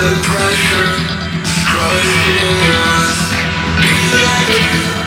the pressure crushing us. Feel like you.